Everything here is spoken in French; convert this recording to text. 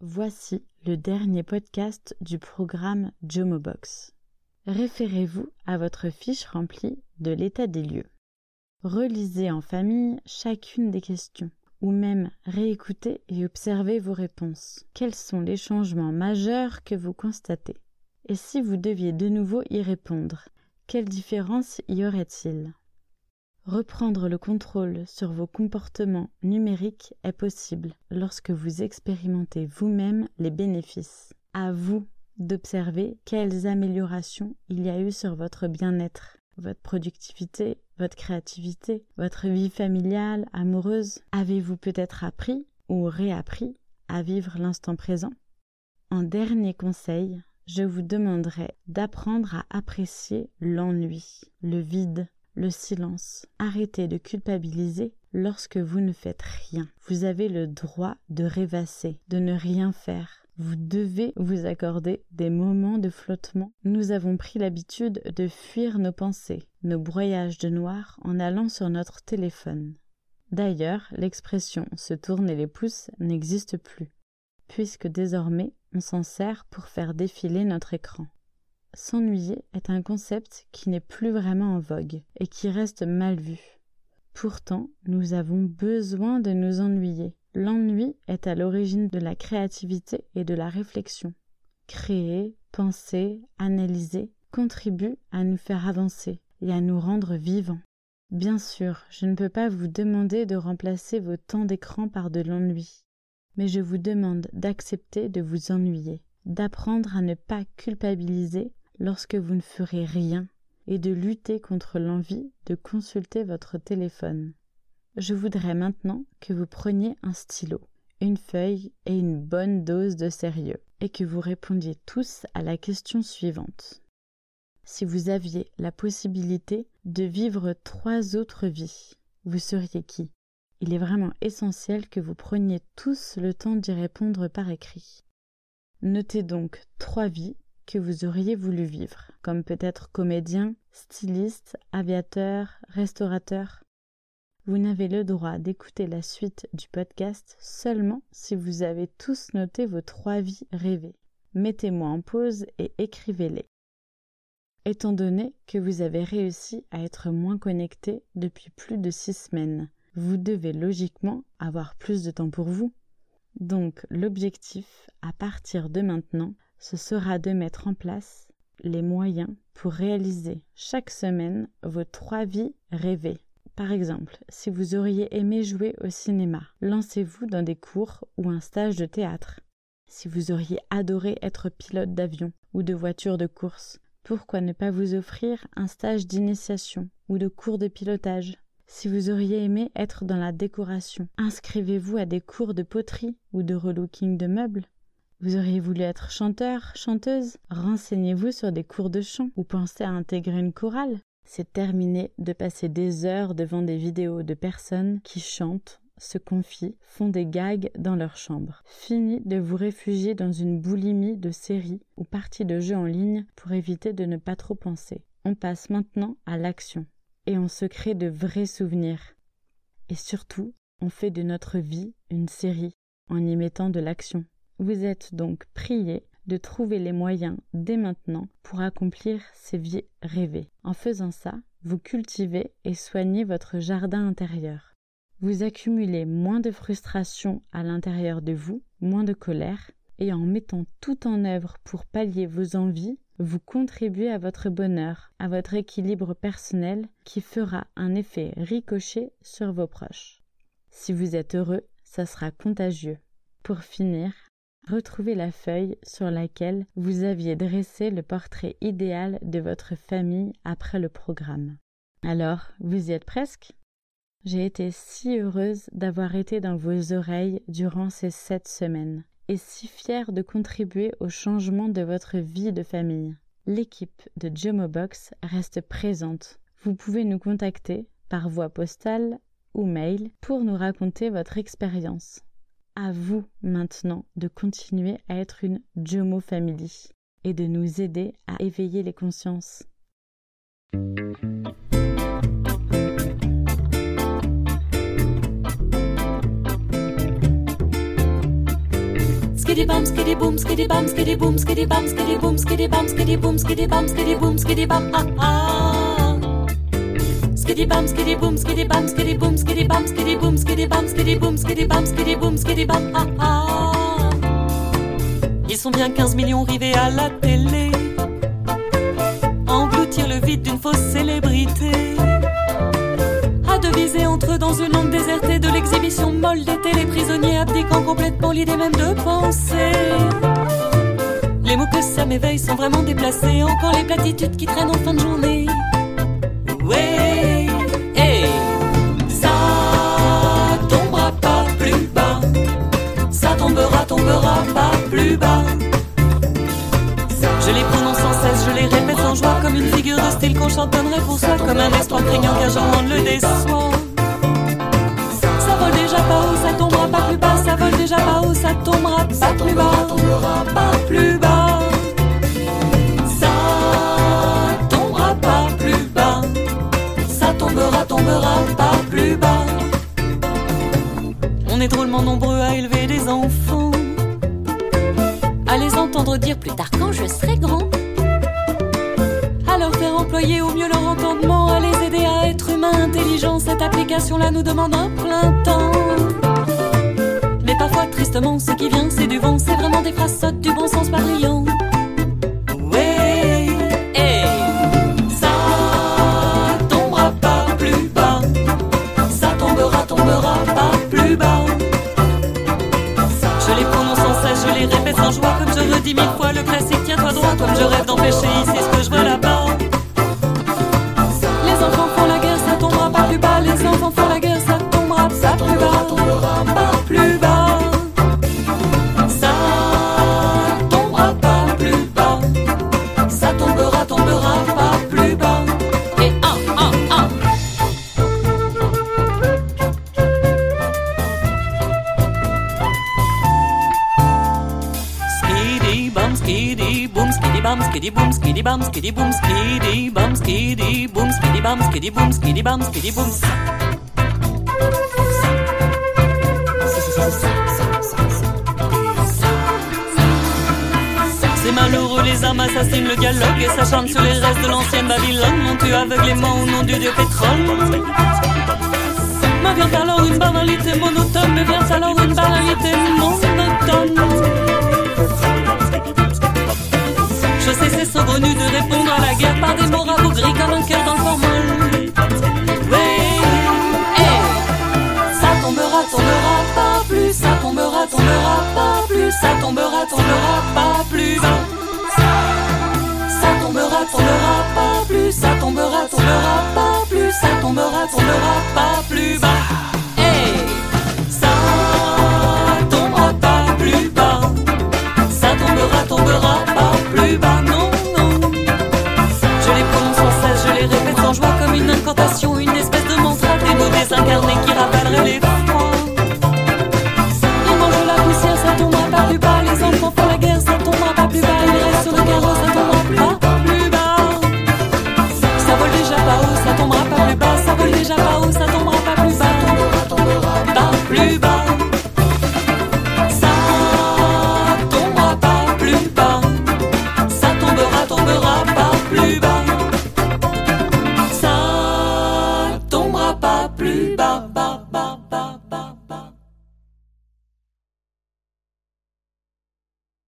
Voici le dernier podcast du programme Jomobox. Référez-vous à votre fiche remplie de l'état des lieux. Relisez en famille chacune des questions ou même réécoutez et observez vos réponses. Quels sont les changements majeurs que vous constatez? Et si vous deviez de nouveau y répondre, quelle différence y aurait-il? Reprendre le contrôle sur vos comportements numériques est possible lorsque vous expérimentez vous-même les bénéfices. À vous d'observer quelles améliorations il y a eu sur votre bien-être, votre productivité, votre créativité, votre vie familiale, amoureuse. Avez-vous peut-être appris ou réappris à vivre l'instant présent? En dernier conseil, je vous demanderai d'apprendre à apprécier l'ennui, le vide, le silence. Arrêtez de culpabiliser lorsque vous ne faites rien. Vous avez le droit de rêvasser, de ne rien faire. Vous devez vous accorder des moments de flottement. Nous avons pris l'habitude de fuir nos pensées, nos broyages de noir en allant sur notre téléphone. D'ailleurs, l'expression se tourner les pouces n'existe plus, puisque désormais on s'en sert pour faire défiler notre écran. S'ennuyer est un concept qui n'est plus vraiment en vogue et qui reste mal vu. Pourtant, nous avons besoin de nous ennuyer. L'ennui est à l'origine de la créativité et de la réflexion. Créer, penser, analyser contribue à nous faire avancer et à nous rendre vivants. Bien sûr, je ne peux pas vous demander de remplacer vos temps d'écran par de l'ennui, mais je vous demande d'accepter de vous ennuyer, d'apprendre à ne pas culpabiliser lorsque vous ne ferez rien et de lutter contre l'envie de consulter votre téléphone. Je voudrais maintenant que vous preniez un stylo, une feuille et une bonne dose de sérieux, et que vous répondiez tous à la question suivante. Si vous aviez la possibilité de vivre trois autres vies, vous seriez qui? Il est vraiment essentiel que vous preniez tous le temps d'y répondre par écrit. Notez donc trois vies que vous auriez voulu vivre, comme peut-être comédien, styliste, aviateur, restaurateur. Vous n'avez le droit d'écouter la suite du podcast seulement si vous avez tous noté vos trois vies rêvées. Mettez-moi en pause et écrivez-les. Étant donné que vous avez réussi à être moins connecté depuis plus de six semaines, vous devez logiquement avoir plus de temps pour vous. Donc l'objectif, à partir de maintenant, ce sera de mettre en place les moyens pour réaliser chaque semaine vos trois vies rêvées. Par exemple, si vous auriez aimé jouer au cinéma, lancez-vous dans des cours ou un stage de théâtre. Si vous auriez adoré être pilote d'avion ou de voiture de course, pourquoi ne pas vous offrir un stage d'initiation ou de cours de pilotage? Si vous auriez aimé être dans la décoration, inscrivez-vous à des cours de poterie ou de relooking de meubles. Vous auriez voulu être chanteur, chanteuse? Renseignez-vous sur des cours de chant ou pensez à intégrer une chorale. C'est terminé de passer des heures devant des vidéos de personnes qui chantent, se confient, font des gags dans leur chambre. Fini de vous réfugier dans une boulimie de séries ou parties de jeux en ligne pour éviter de ne pas trop penser. On passe maintenant à l'action et on se crée de vrais souvenirs. Et surtout, on fait de notre vie une série en y mettant de l'action. Vous êtes donc prié de trouver les moyens dès maintenant pour accomplir ces vies rêvées. En faisant ça, vous cultivez et soignez votre jardin intérieur. Vous accumulez moins de frustration à l'intérieur de vous, moins de colère, et en mettant tout en œuvre pour pallier vos envies, vous contribuez à votre bonheur, à votre équilibre personnel qui fera un effet ricochet sur vos proches. Si vous êtes heureux, ça sera contagieux. Pour finir, retrouvez la feuille sur laquelle vous aviez dressé le portrait idéal de votre famille après le programme. Alors, vous y êtes presque? J'ai été si heureuse d'avoir été dans vos oreilles durant ces sept semaines et si fière de contribuer au changement de votre vie de famille. L'équipe de Jomobox reste présente. Vous pouvez nous contacter par voie postale ou mail pour nous raconter votre expérience à vous maintenant de continuer à être une Jomo Family et de nous aider à éveiller les consciences. Skiddy bum, skiddy boom, skiddy bum, skiddy boom, skiddy bum, skiddy boom, skiddy bum, skiddy boom, skiddy bum, skiddy boom, skiddy bum, ah ah. Boom, ah ah. Ils sont bien 15 millions rivés à la télé. Engloutir le vide d'une fausse célébrité. À deviser entre eux dans une langue désertée de l'exhibition molle des téléprisonniers abdiquant complètement l'idée même de penser. Les mots que ça m'éveille sont vraiment déplacés. Encore les platitudes qui traînent en fin de journée. Ouais, hey, ça tombera pas plus bas. Ça tombera, tombera pas plus bas. Je les prononce sans cesse, je les répète sans joie, comme une figure de style qu'on chantonnerait pour soi, comme un espoir craignant qu'un jour ne le déçoit. Ça tombera pas plus bas, ça vole déjà pas haut, ça tombera pas plus bas, tombera pas plus bas. Ça tombera pas plus bas, ça tombera, tombera pas plus bas. On est drôlement nombreux à élever des enfants, à les entendre dire plus tard quand je serai grand à leur faire employer au mieux leur entendement, à les aider à être humains intelligents. Cette application-là nous demande un plein temps. Ce qui vient, c'est du vent, c'est vraiment des phrases sottes du bon sens parlant. Ouais, hey, ça tombera pas plus bas, ça tombera, tombera pas plus bas. Je les prononce sans cesse, je les répète sans joie, comme je redis mille fois le classique. Tiens-toi droit, comme je rêve d'empêcher ici skiddy boom, skiddy bum, skiddy boom, skiddy bum, skiddy boom, skiddy bum, skiddy boom, skiddy bum, skiddy boom. C'est malheureux, les âmes assassinent le dialogue et s'acharnent sur les restes de l'ancienne Babylone. Mon tu aveuglément au nom du dieu pétrole. Me vient alors une banalité monotone, me vient alors une banalité monotone. Guerre par des mots rabougris comme un cœur dans le formol. Ça tombera, tombera pas plus, ça tombera, tombera pas plus, ça tombera, tombera pas plus. Ça tombera, tombera pas plus, ça tombera, tombera pas plus, ça tombera, tombera pas plus